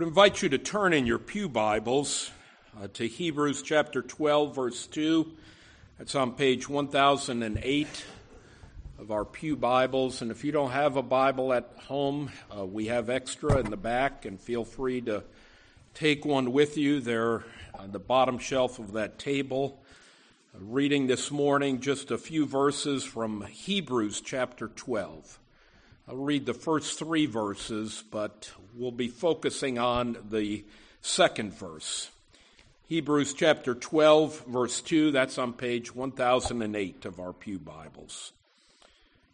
would invite you to turn in your Pew Bibles uh, to Hebrews chapter 12, verse 2. That's on page 1008 of our Pew Bibles. And if you don't have a Bible at home, uh, we have extra in the back, and feel free to take one with you. They're on the bottom shelf of that table. Uh, reading this morning just a few verses from Hebrews chapter 12. I'll read the first three verses, but we'll be focusing on the second verse. Hebrews chapter 12, verse 2, that's on page 1008 of our Pew Bibles.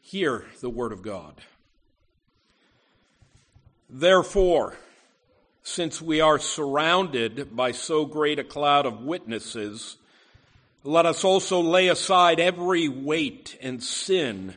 Hear the Word of God. Therefore, since we are surrounded by so great a cloud of witnesses, let us also lay aside every weight and sin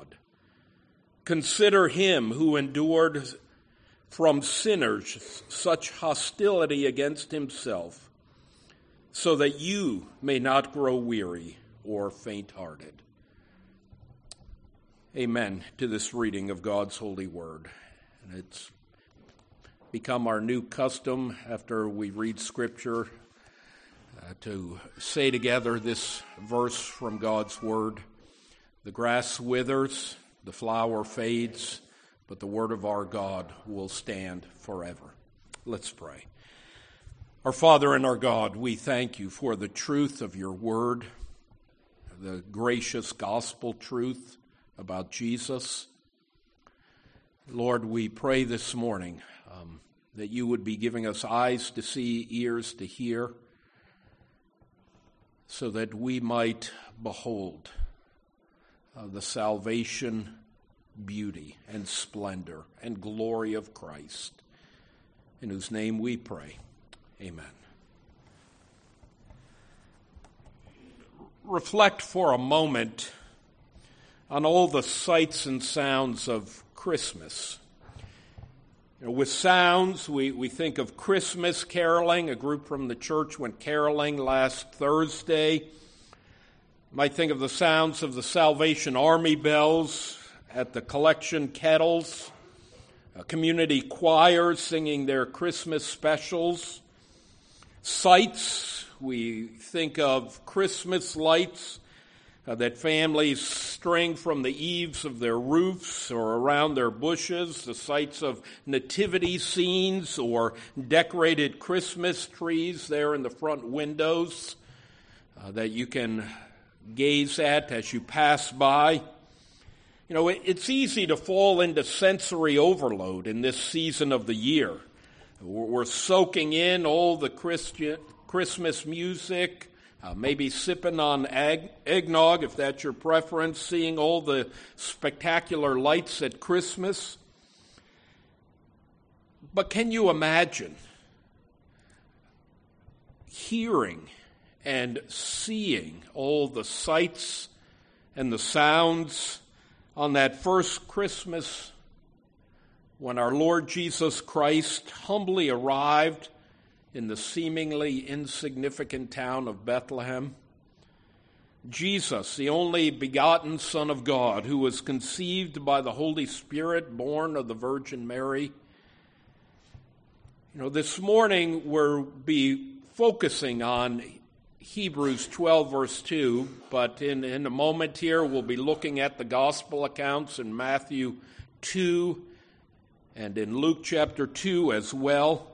Consider him who endured from sinners such hostility against himself, so that you may not grow weary or faint hearted. Amen to this reading of God's holy word. And it's become our new custom after we read Scripture uh, to say together this verse from God's word The grass withers the flower fades, but the word of our God will stand forever. Let's pray. Our Father and our God, we thank you for the truth of your word, the gracious gospel truth about Jesus. Lord, we pray this morning um, that you would be giving us eyes to see, ears to hear, so that we might behold uh, the salvation, beauty, and splendor and glory of Christ, in whose name we pray. Amen. Reflect for a moment on all the sights and sounds of Christmas. You know, with sounds, we, we think of Christmas caroling. A group from the church went caroling last Thursday might think of the sounds of the Salvation Army bells at the collection kettles, community choirs singing their Christmas specials, sights. We think of Christmas lights uh, that families string from the eaves of their roofs or around their bushes, the sights of nativity scenes or decorated Christmas trees there in the front windows uh, that you can gaze at as you pass by. You know, it's easy to fall into sensory overload in this season of the year. We're soaking in all the Christian, Christmas music, uh, maybe sipping on egg, eggnog if that's your preference, seeing all the spectacular lights at Christmas. But can you imagine hearing and seeing all the sights and the sounds on that first Christmas when our Lord Jesus Christ humbly arrived in the seemingly insignificant town of Bethlehem. Jesus, the only begotten Son of God, who was conceived by the Holy Spirit, born of the Virgin Mary. You know, this morning we'll be focusing on Hebrews 12, verse 2, but in, in a moment here we'll be looking at the gospel accounts in Matthew 2 and in Luke chapter 2 as well.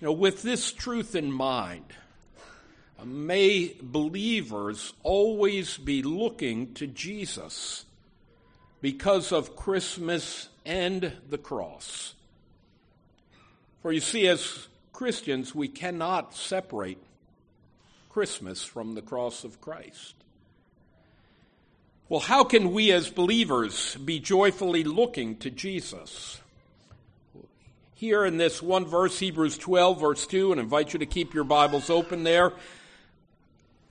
You know, with this truth in mind, may believers always be looking to Jesus because of Christmas and the cross. For you see, as Christians, we cannot separate Christmas from the cross of Christ. Well, how can we as believers be joyfully looking to Jesus? here in this one verse, Hebrews 12, verse 2, and invite you to keep your Bibles open there.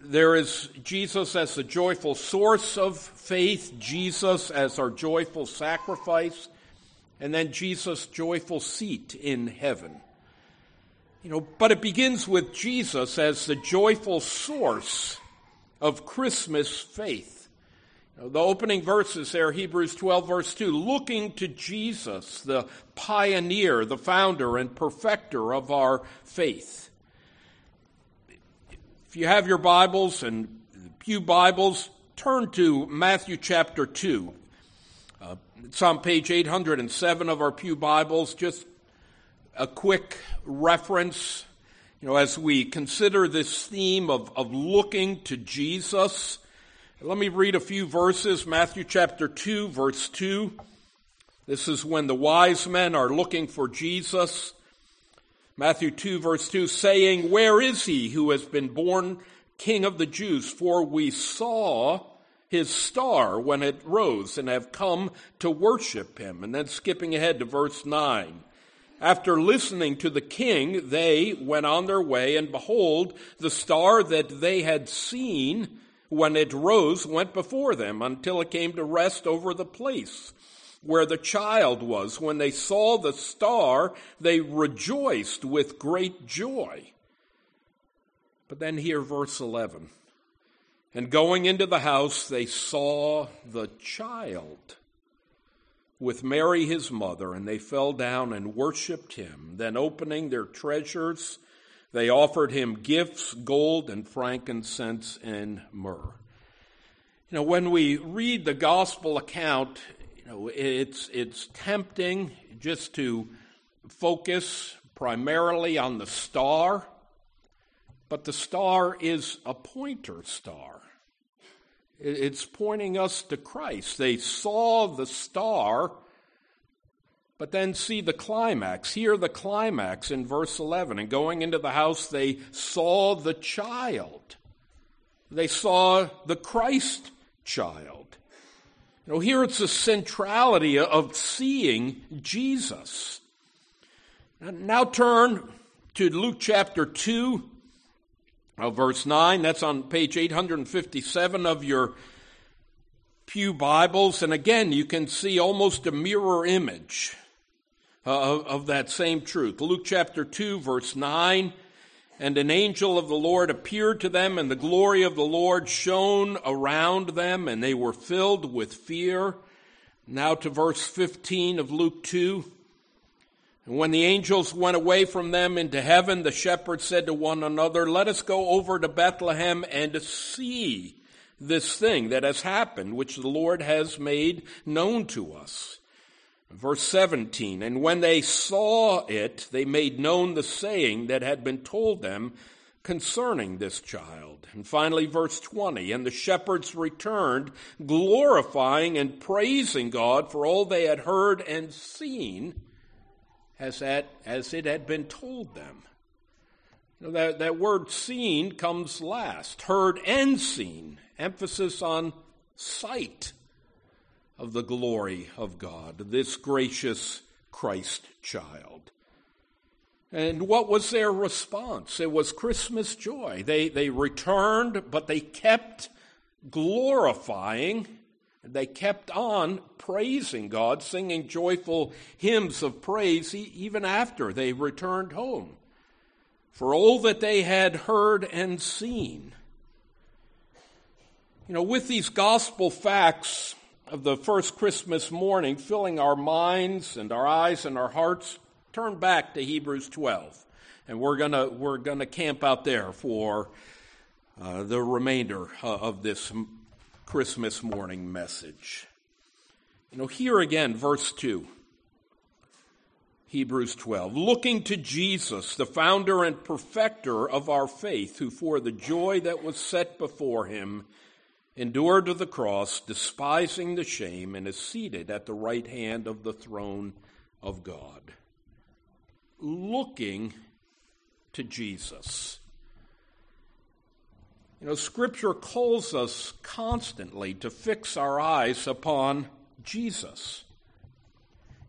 There is Jesus as the joyful source of faith, Jesus as our joyful sacrifice, and then Jesus' joyful seat in heaven. You know, but it begins with Jesus as the joyful source of Christmas faith. You know, the opening verses there, Hebrews 12, verse 2, looking to Jesus, the pioneer, the founder, and perfecter of our faith. If you have your Bibles and Pew Bibles, turn to Matthew chapter 2. Uh, it's on page 807 of our Pew Bibles. Just a quick reference, you know, as we consider this theme of, of looking to Jesus. Let me read a few verses. Matthew chapter 2, verse 2. This is when the wise men are looking for Jesus. Matthew 2, verse 2, saying, Where is he who has been born King of the Jews? For we saw his star when it rose and have come to worship him. And then skipping ahead to verse 9. After listening to the king, they went on their way, and behold, the star that they had seen when it rose went before them until it came to rest over the place where the child was. When they saw the star, they rejoiced with great joy. But then here, verse 11. And going into the house, they saw the child with Mary his mother, and they fell down and worshiped him. Then, opening their treasures, they offered him gifts, gold and frankincense and myrrh. You know, when we read the gospel account, you know, it's, it's tempting just to focus primarily on the star, but the star is a pointer star. It's pointing us to Christ. They saw the star, but then see the climax. Hear the climax in verse 11. And going into the house, they saw the child. They saw the Christ child. You know, here it's the centrality of seeing Jesus. Now turn to Luke chapter 2 uh, verse 9, that's on page 857 of your Pew Bibles. And again, you can see almost a mirror image uh, of, of that same truth. Luke chapter 2, verse 9. And an angel of the Lord appeared to them, and the glory of the Lord shone around them, and they were filled with fear. Now to verse 15 of Luke 2. And when the angels went away from them into heaven, the shepherds said to one another, Let us go over to Bethlehem and see this thing that has happened, which the Lord has made known to us. Verse 17, and when they saw it, they made known the saying that had been told them concerning this child. And finally, verse 20, and the shepherds returned, glorifying and praising God for all they had heard and seen as, that, as it had been told them. You know, that, that word seen comes last, heard and seen, emphasis on sight of the glory of God, this gracious Christ child. And what was their response? It was Christmas joy. They, they returned, but they kept glorifying they kept on praising God, singing joyful hymns of praise even after they returned home for all that they had heard and seen. You know, with these gospel facts of the first Christmas morning filling our minds and our eyes and our hearts, turn back to Hebrews 12. And we're going to we're to camp out there for uh, the remainder uh, of this Christmas morning message. You know, here again, verse 2. Hebrews 12. Looking to Jesus, the founder and perfecter of our faith, who for the joy that was set before him endured the cross, despising the shame, and is seated at the right hand of the throne of God. Looking to Jesus. You know, Scripture calls us constantly to fix our eyes upon Jesus.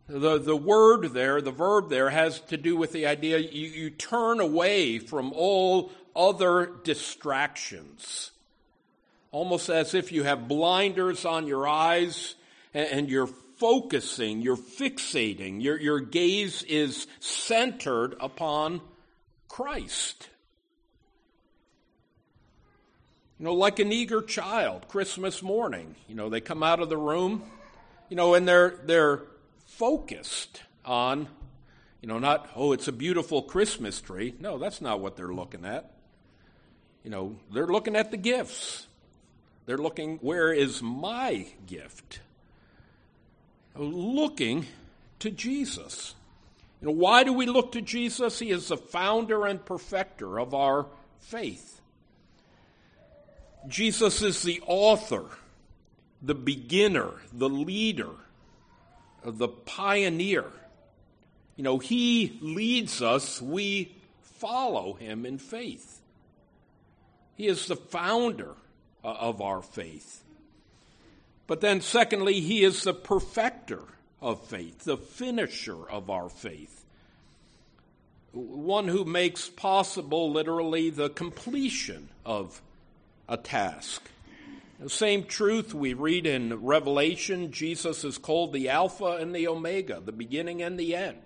The, the word there, the verb there, has to do with the idea you, you turn away from all other distractions. Almost as if you have blinders on your eyes and, and you're focusing, you're fixating, your, your gaze is centered upon Christ. You know, like an eager child, Christmas morning, you know, they come out of the room, you know, and they're, they're focused on, you know, not, oh, it's a beautiful Christmas tree. No, that's not what they're looking at. You know, they're looking at the gifts. They're looking, where is my gift? Looking to Jesus. You know, why do we look to Jesus? He is the founder and perfecter of our faith. Jesus is the author, the beginner, the leader, the pioneer. You know, he leads us, we follow him in faith. He is the founder uh, of our faith. But then, secondly, he is the perfecter of faith, the finisher of our faith. One who makes possible, literally, the completion of a task. The same truth we read in Revelation Jesus is called the Alpha and the Omega, the beginning and the end.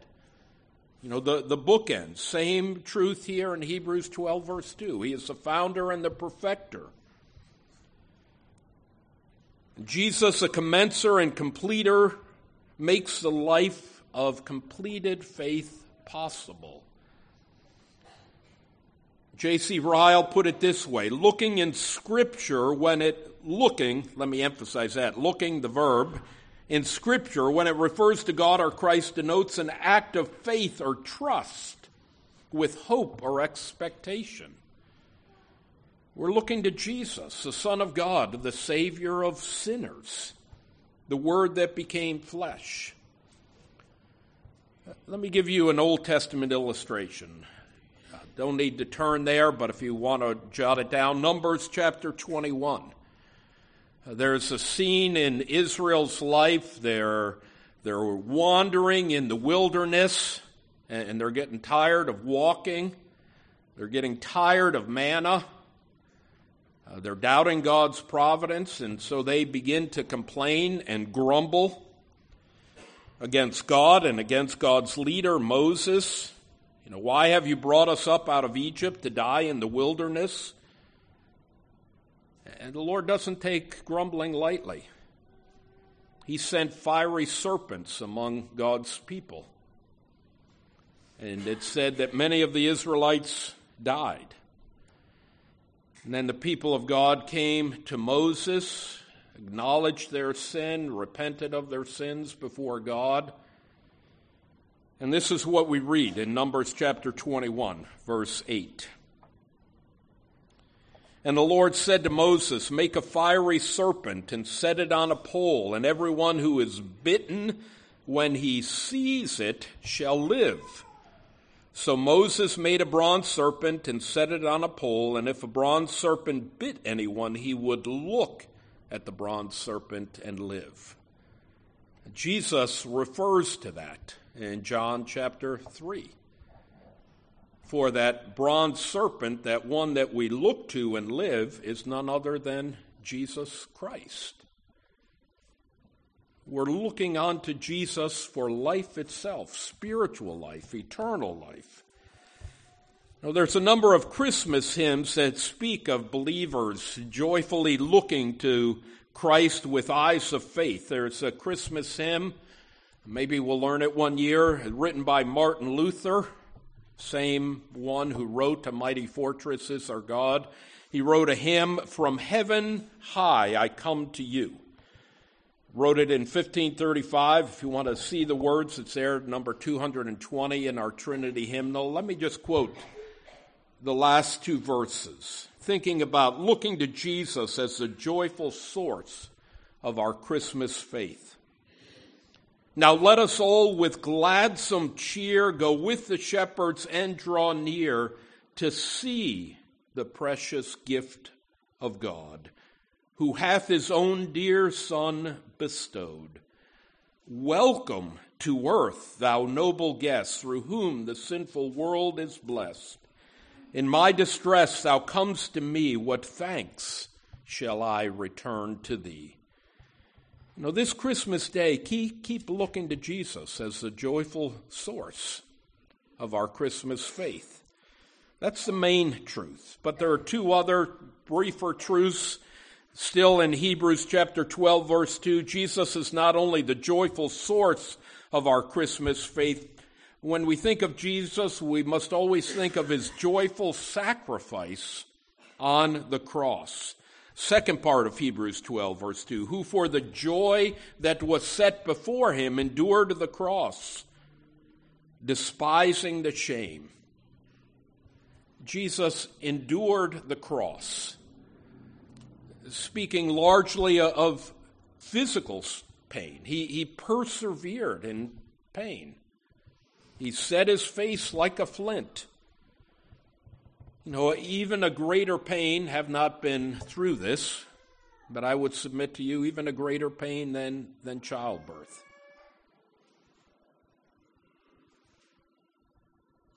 You know, the, the bookends. Same truth here in Hebrews 12, verse 2. He is the founder and the perfecter. Jesus, a commencer and completer, makes the life of completed faith possible. J.C. Ryle put it this way looking in Scripture when it, looking, let me emphasize that, looking, the verb, in Scripture, when it refers to God or Christ, denotes an act of faith or trust with hope or expectation. We're looking to Jesus, the Son of God, the Savior of sinners, the Word that became flesh. Let me give you an Old Testament illustration. Don't need to turn there, but if you want to jot it down, Numbers chapter 21. Uh, there's a scene in Israel's life. They're, they're wandering in the wilderness, and they're getting tired of walking. They're getting tired of manna. Uh, they're doubting God's providence, and so they begin to complain and grumble against God and against God's leader, Moses. You know, why have you brought us up out of Egypt to die in the wilderness? And the Lord doesn't take grumbling lightly. He sent fiery serpents among God's people. And it said that many of the Israelites died. And then the people of God came to Moses, acknowledged their sin, repented of their sins before God. And this is what we read in Numbers chapter 21, verse 8. And the Lord said to Moses, Make a fiery serpent and set it on a pole, and everyone who is bitten when he sees it shall live. So Moses made a bronze serpent and set it on a pole, and if a bronze serpent bit anyone, he would look at the bronze serpent and live. Jesus refers to that in John chapter 3. For that bronze serpent, that one that we look to and live, is none other than Jesus Christ. We're looking on to Jesus for life itself, spiritual life, eternal life. Now, there's a number of Christmas hymns that speak of believers joyfully looking to Christ with eyes of faith. There's a Christmas hymn Maybe we'll learn it one year, written by Martin Luther, same one who wrote A Mighty Fortress is Our God. He wrote a hymn, From Heaven High I Come to You. Wrote it in 1535. If you want to see the words, it's there, number 220 in our Trinity hymnal. Let me just quote the last two verses, thinking about looking to Jesus as the joyful source of our Christmas faith. Now let us all with gladsome cheer go with the shepherds and draw near to see the precious gift of God, who hath his own dear Son bestowed. Welcome to earth, thou noble guest, through whom the sinful world is blessed. In my distress thou comest to me, what thanks shall I return to thee? Know, this Christmas day, keep, keep looking to Jesus as the joyful source of our Christmas faith. That's the main truth. But there are two other briefer truths still in Hebrews chapter 12, verse 2. Jesus is not only the joyful source of our Christmas faith, when we think of Jesus, we must always think of his joyful sacrifice on the cross. Second part of Hebrews 12, verse 2 Who for the joy that was set before him endured the cross, despising the shame. Jesus endured the cross, speaking largely of physical pain. He, he persevered in pain. He set his face like a flint. You know, even a greater pain have not been through this, but I would submit to you even a greater pain than, than childbirth.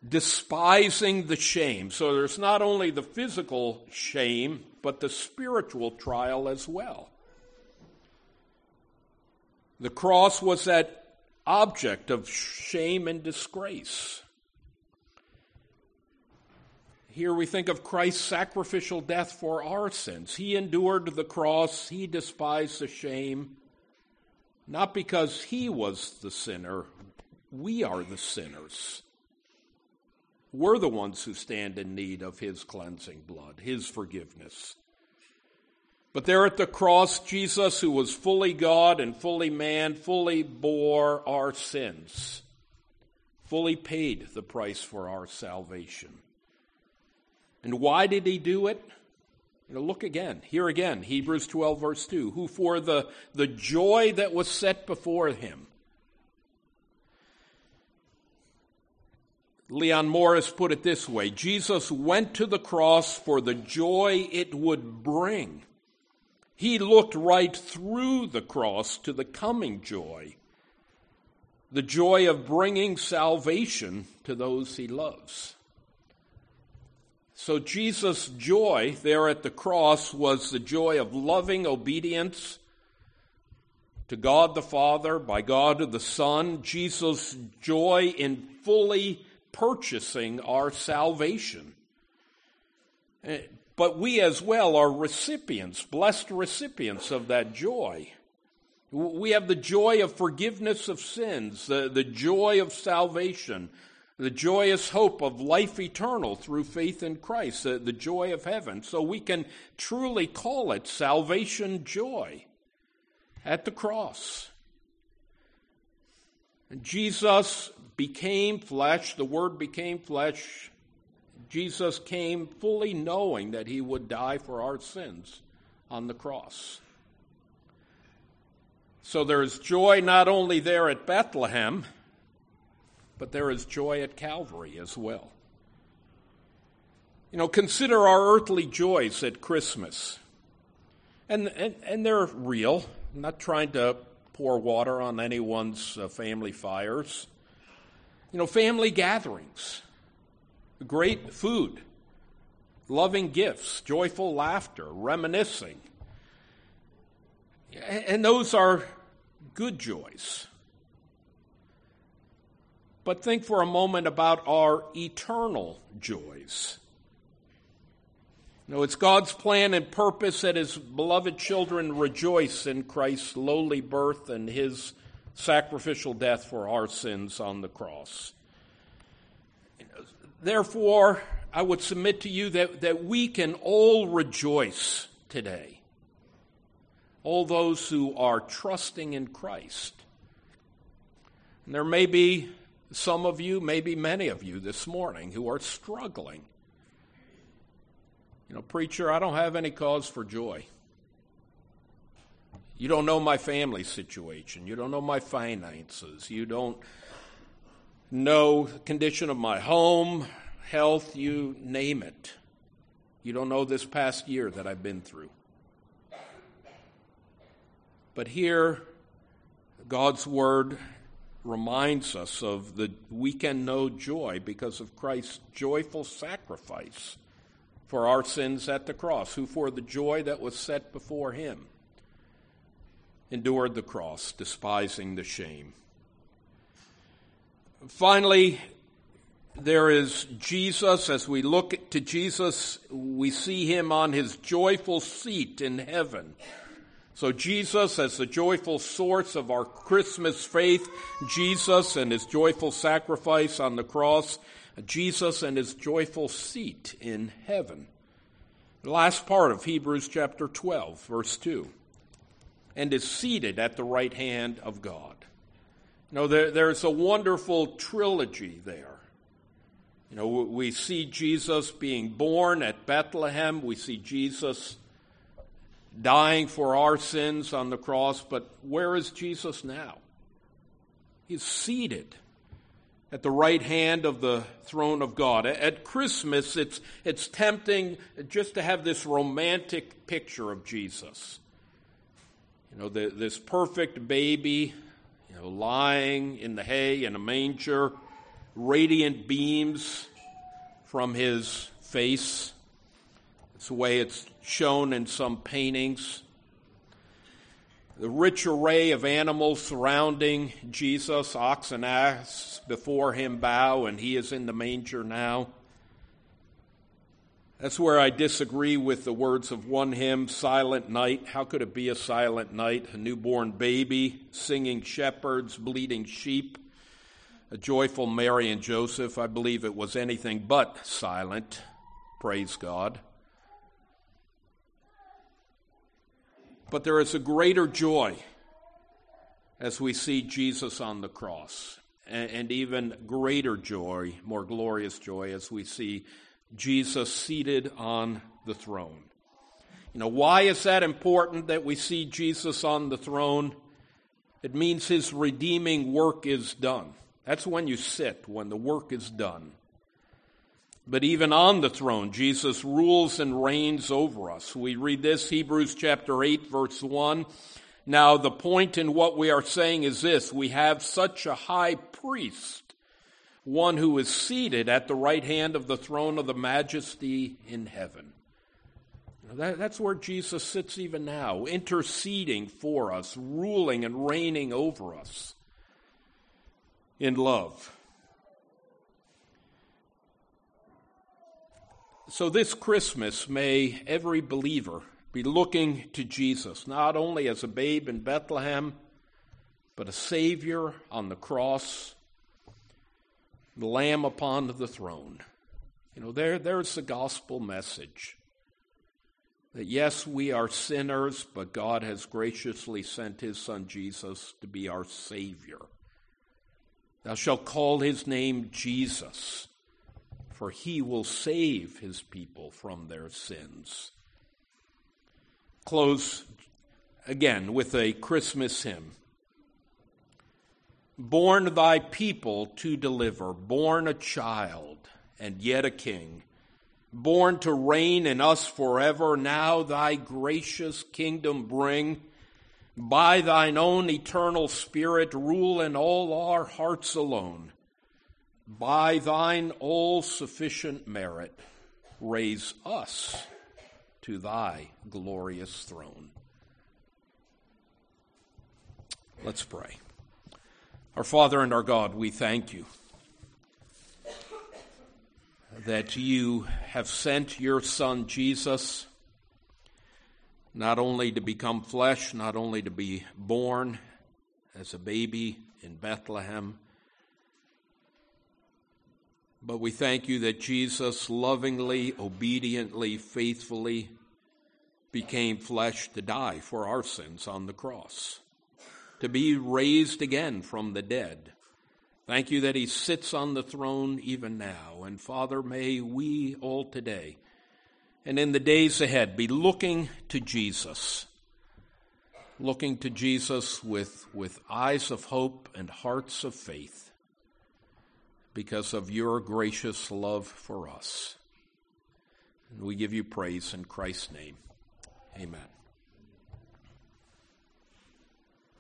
Despising the shame. So there's not only the physical shame, but the spiritual trial as well. The cross was that object of shame and disgrace. Here we think of Christ's sacrificial death for our sins. He endured the cross, he despised the shame, not because he was the sinner, we are the sinners. We're the ones who stand in need of his cleansing blood, his forgiveness. But there at the cross, Jesus, who was fully God and fully man, fully bore our sins, fully paid the price for our salvation. And why did he do it? You know, look again, here again, Hebrews 12, verse 2. Who for the, the joy that was set before him. Leon Morris put it this way Jesus went to the cross for the joy it would bring. He looked right through the cross to the coming joy, the joy of bringing salvation to those he loves. So Jesus' joy there at the cross was the joy of loving obedience to God the Father, by God the Son, Jesus' joy in fully purchasing our salvation. Eh, but we as well are recipients, blessed recipients of that joy. We have the joy of forgiveness of sins, the, the joy of salvation, the joyous hope of life eternal through faith in Christ, the, the joy of heaven. So we can truly call it salvation joy at the cross. Jesus became flesh, the Word became flesh, Jesus came fully knowing that he would die for our sins on the cross. So there is joy not only there at Bethlehem, but there is joy at Calvary as well. You know, consider our earthly joys at Christmas. And, and, and they're real. I'm not trying to pour water on anyone's uh, family fires. You know, family gatherings great food, loving gifts, joyful laughter, reminiscing. And those are good joys. But think for a moment about our eternal joys. Know, it's God's plan and purpose that His beloved children rejoice in Christ's lowly birth and His sacrificial death for our sins on the cross. Therefore, I would submit to you that, that we can all rejoice today. All those who are trusting in Christ. And there may be some of you, maybe many of you this morning who are struggling. You know, preacher, I don't have any cause for joy. You don't know my family situation. You don't know my finances. You don't know condition of my home, health, you name it. You don't know this past year that I've been through. But here, God's Word reminds us of the we can know joy because of Christ's joyful sacrifice for our sins at the cross, who for the joy that was set before him endured the cross, despising the shame. Finally, there is Jesus. As we look to Jesus, we see him on his joyful seat in heaven. So, Jesus, as the joyful source of our Christmas faith, Jesus and his joyful sacrifice on the cross, Jesus and his joyful seat in heaven. The last part of Hebrews chapter 12, verse 2 and is seated at the right hand of God. You know, there, there's a wonderful trilogy there. You know, we see Jesus being born at Bethlehem. We see Jesus dying for our sins on the cross. But where is Jesus now? He's seated at the right hand of the throne of God. At Christmas, it's, it's tempting just to have this romantic picture of Jesus. You know, the, this perfect baby, you know, lying in the hay in a manger, radiant beams from his face. It's the way it's shown in some paintings. The rich array of animals surrounding Jesus, ox and ass before him bow, and he is in the manger now. That's where I disagree with the words of one hymn, Silent Night. How could it be a silent night? A newborn baby, singing shepherds, bleating sheep, a joyful Mary and Joseph. I believe it was anything but silent. Praise God. But there is a greater joy as we see Jesus on the cross, and, even greater joy, more glorious joy, as we see Jesus seated on the throne. You know, why is that important that we see Jesus on the throne? It means his redeeming work is done. That's when you sit, when the work is done. But even on the throne, Jesus rules and reigns over us. We read this, Hebrews chapter 8, verse 1. Now, the point in what we are saying is this we have such a high priest one who is seated at the right hand of the throne of the majesty in heaven. That, that's where Jesus sits even now, interceding for us, ruling and reigning over us in love. So, this Christmas, may every believer be looking to Jesus, not only as a babe in Bethlehem, but a Savior on the cross the Lamb upon the throne. You know, there, there's the gospel message. That yes, we are sinners, but God has graciously sent his Son Jesus to be our Savior. Thou shalt call his name Jesus, for he will save his people from their sins. Close again with a Christmas hymn born thy people to deliver, born a child and yet a king, born to reign in us forever, now thy gracious kingdom bring. By thine own eternal spirit, rule in all our hearts alone. By thine all sufficient merit, raise us to thy glorious throne. Let's pray. Our Father and our God, we thank you that you have sent your Son Jesus not only to become flesh, not only to be born as a baby in Bethlehem, but we thank you that Jesus lovingly, obediently, faithfully became flesh to die for our sins on the cross to be raised again from the dead. Thank you that he sits on the throne even now. And Father, may we all today and in the days ahead be looking to Jesus, looking to Jesus with, with eyes of hope and hearts of faith because of your gracious love for us. And we give you praise in Christ's name. Amen.